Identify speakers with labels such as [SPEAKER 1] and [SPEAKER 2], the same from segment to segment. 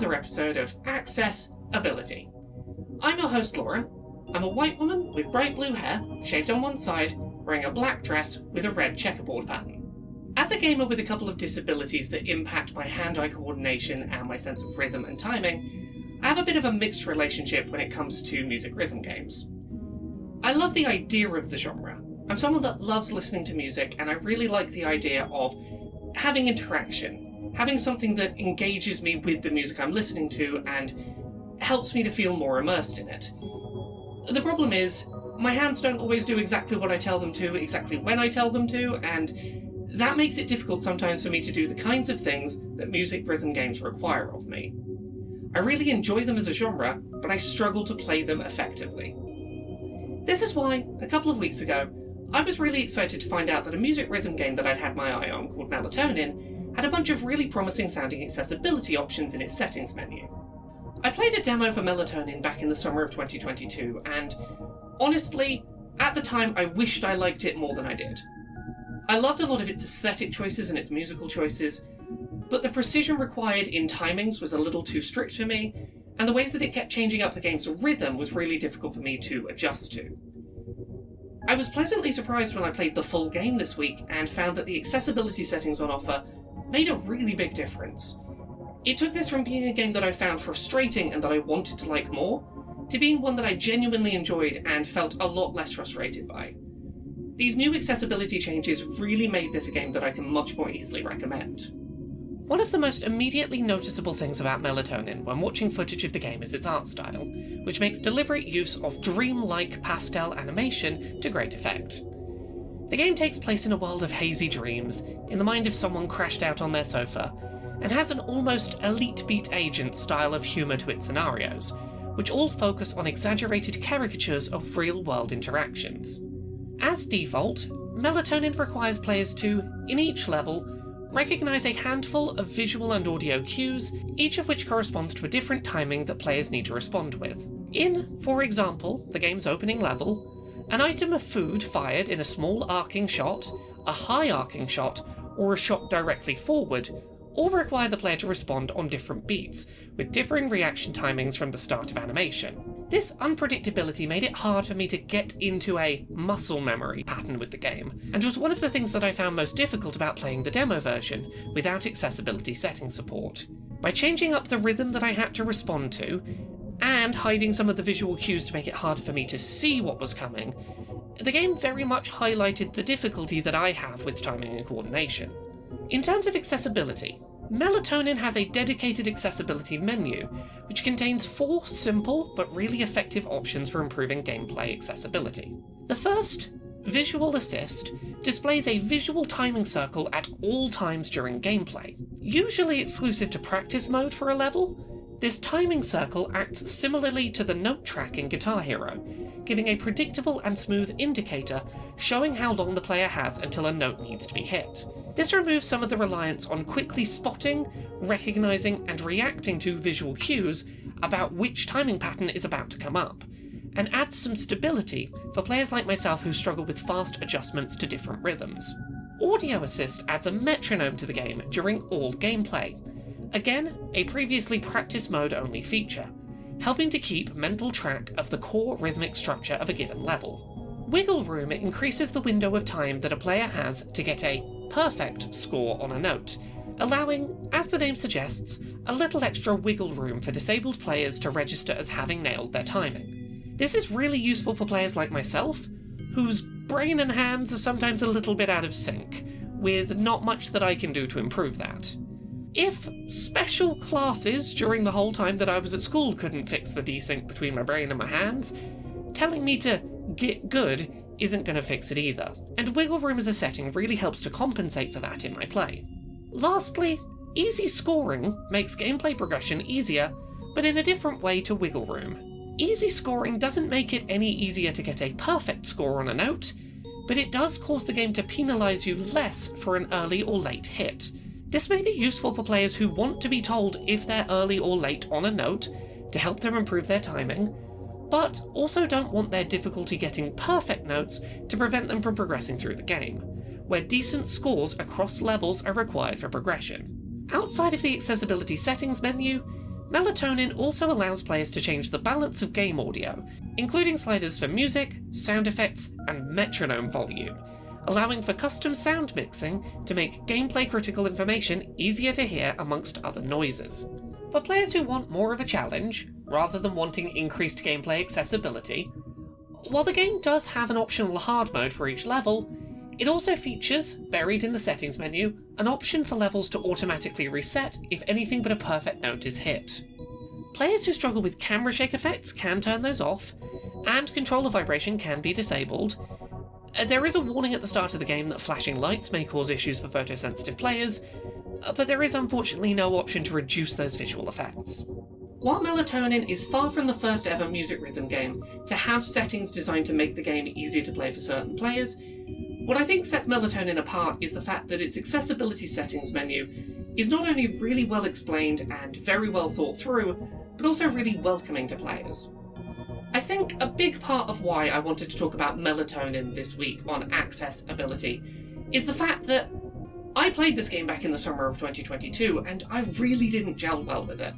[SPEAKER 1] another episode of Access Ability. I'm your host, Laura. I'm a white woman with bright blue hair, shaved on one side, wearing a black dress with a red checkerboard pattern. As a gamer with a couple of disabilities that impact my hand eye coordination and my sense of rhythm and timing, I have a bit of a mixed relationship when it comes to music rhythm games. I love the idea of the genre. I'm someone that loves listening to music, and I really like the idea of having interaction, having something that engages me with the music I'm listening to and helps me to feel more immersed in it. The problem is, my hands don't always do exactly what I tell them to, exactly when I tell them to, and that makes it difficult sometimes for me to do the kinds of things that music rhythm games require of me. I really enjoy them as a genre, but I struggle to play them effectively. This is why, a couple of weeks ago, I was really excited to find out that a music rhythm game that I'd had my eye on called Melatonin had a bunch of really promising sounding accessibility options in its settings menu. I played a demo for Melatonin back in the summer of 2022, and honestly, at the time I wished I liked it more than I did. I loved a lot of its aesthetic choices and its musical choices, but the precision required in timings was a little too strict for me, and the ways that it kept changing up the game's rhythm was really difficult for me to adjust to. I was pleasantly surprised when I played the full game this week and found that the accessibility settings on offer made a really big difference. It took this from being a game that I found frustrating and that I wanted to like more, to being one that I genuinely enjoyed and felt a lot less frustrated by. These new accessibility changes really made this a game that I can much more easily recommend. One of the most immediately noticeable things about Melatonin when watching footage of the game is its art style, which makes deliberate use of dreamlike pastel animation to great effect. The game takes place in a world of hazy dreams, in the mind of someone crashed out on their sofa, and has an almost elite beat agent style of humour to its scenarios, which all focus on exaggerated caricatures of real world interactions. As default, Melatonin requires players to, in each level, recognize a handful of visual and audio cues, each of which corresponds to a different timing that players need to respond with. In, for example, the game's opening level, an item of food fired in a small arcing shot, a high arcing shot, or a shot directly forward all require the player to respond on different beats, with differing reaction timings from the start of animation. This unpredictability made it hard for me to get into a muscle memory pattern with the game, and was one of the things that I found most difficult about playing the demo version without accessibility setting support. By changing up the rhythm that I had to respond to, and hiding some of the visual cues to make it harder for me to see what was coming, the game very much highlighted the difficulty that I have with timing and coordination. In terms of accessibility, Melatonin has a dedicated accessibility menu, which contains four simple but really effective options for improving gameplay accessibility. The first, Visual Assist, displays a visual timing circle at all times during gameplay. Usually exclusive to practice mode for a level, this timing circle acts similarly to the note track in Guitar Hero, giving a predictable and smooth indicator showing how long the player has until a note needs to be hit. This removes some of the reliance on quickly spotting, recognizing, and reacting to visual cues about which timing pattern is about to come up, and adds some stability for players like myself who struggle with fast adjustments to different rhythms. Audio Assist adds a metronome to the game during all gameplay. Again, a previously practice mode only feature, helping to keep mental track of the core rhythmic structure of a given level. Wiggle Room increases the window of time that a player has to get a perfect score on a note, allowing, as the name suggests, a little extra wiggle room for disabled players to register as having nailed their timing. This is really useful for players like myself, whose brain and hands are sometimes a little bit out of sync, with not much that I can do to improve that. If special classes during the whole time that I was at school couldn't fix the desync between my brain and my hands, telling me to get good isn't going to fix it either, and wiggle room as a setting really helps to compensate for that in my play. Lastly, easy scoring makes gameplay progression easier, but in a different way to wiggle room. Easy scoring doesn't make it any easier to get a perfect score on a note, but it does cause the game to penalise you less for an early or late hit. This may be useful for players who want to be told if they're early or late on a note to help them improve their timing, but also don't want their difficulty getting perfect notes to prevent them from progressing through the game, where decent scores across levels are required for progression. Outside of the accessibility settings menu, Melatonin also allows players to change the balance of game audio, including sliders for music, sound effects, and metronome volume, allowing for custom sound mixing to make gameplay critical information easier to hear amongst other noises. For players who want more of a challenge, rather than wanting increased gameplay accessibility, while the game does have an optional hard mode for each level, it also features, buried in the settings menu, an option for levels to automatically reset if anything but a perfect note is hit. Players who struggle with camera shake effects can turn those off, and controller vibration can be disabled. Uh, There is a warning at the start of the game that flashing lights may cause issues for photosensitive players, uh, but there is unfortunately no option to reduce those visual effects. While Melatonin is far from the first ever music rhythm game to have settings designed to make the game easier to play for certain players, what I think sets Melatonin apart is the fact that its accessibility settings menu is not only really well explained and very well thought through, but also really welcoming to players. I think a big part of why I wanted to talk about Melatonin this week on Access-Ability is the fact that I played this game back in the summer of 2022 and I really didn't gel well with it.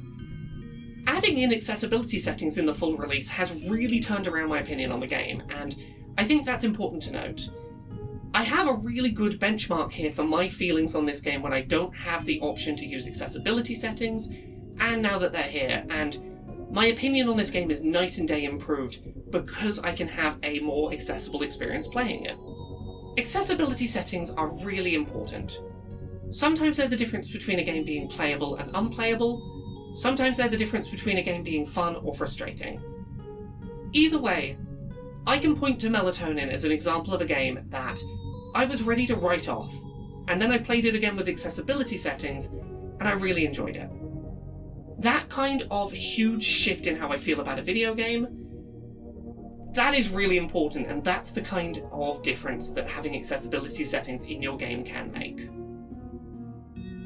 [SPEAKER 1] Adding in accessibility settings in the full release has really turned around my opinion on the game, and I think that's important to note. I have a really good benchmark here for my feelings on this game when I don't have the option to use accessibility settings, and now that they're here, and my opinion on this game is night and day improved because I can have a more accessible experience playing it. Accessibility settings are really important. Sometimes they're the difference between a game being playable and unplayable, sometimes they're the difference between a game being fun or frustrating. Either way, I can point to Melatonin as an example of a game that I was ready to write off, and then I played it again with accessibility settings, and I really enjoyed it. That kind of huge shift in how I feel about a video game, that is really important, and that's the kind of difference that having accessibility settings in your game can make.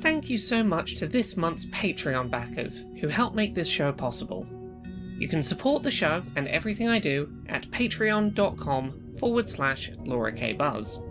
[SPEAKER 1] Thank you so much to this month's Patreon backers who help make this show possible. You can support the show and everything I do at patreon.com forward slash Laura K. Buzz.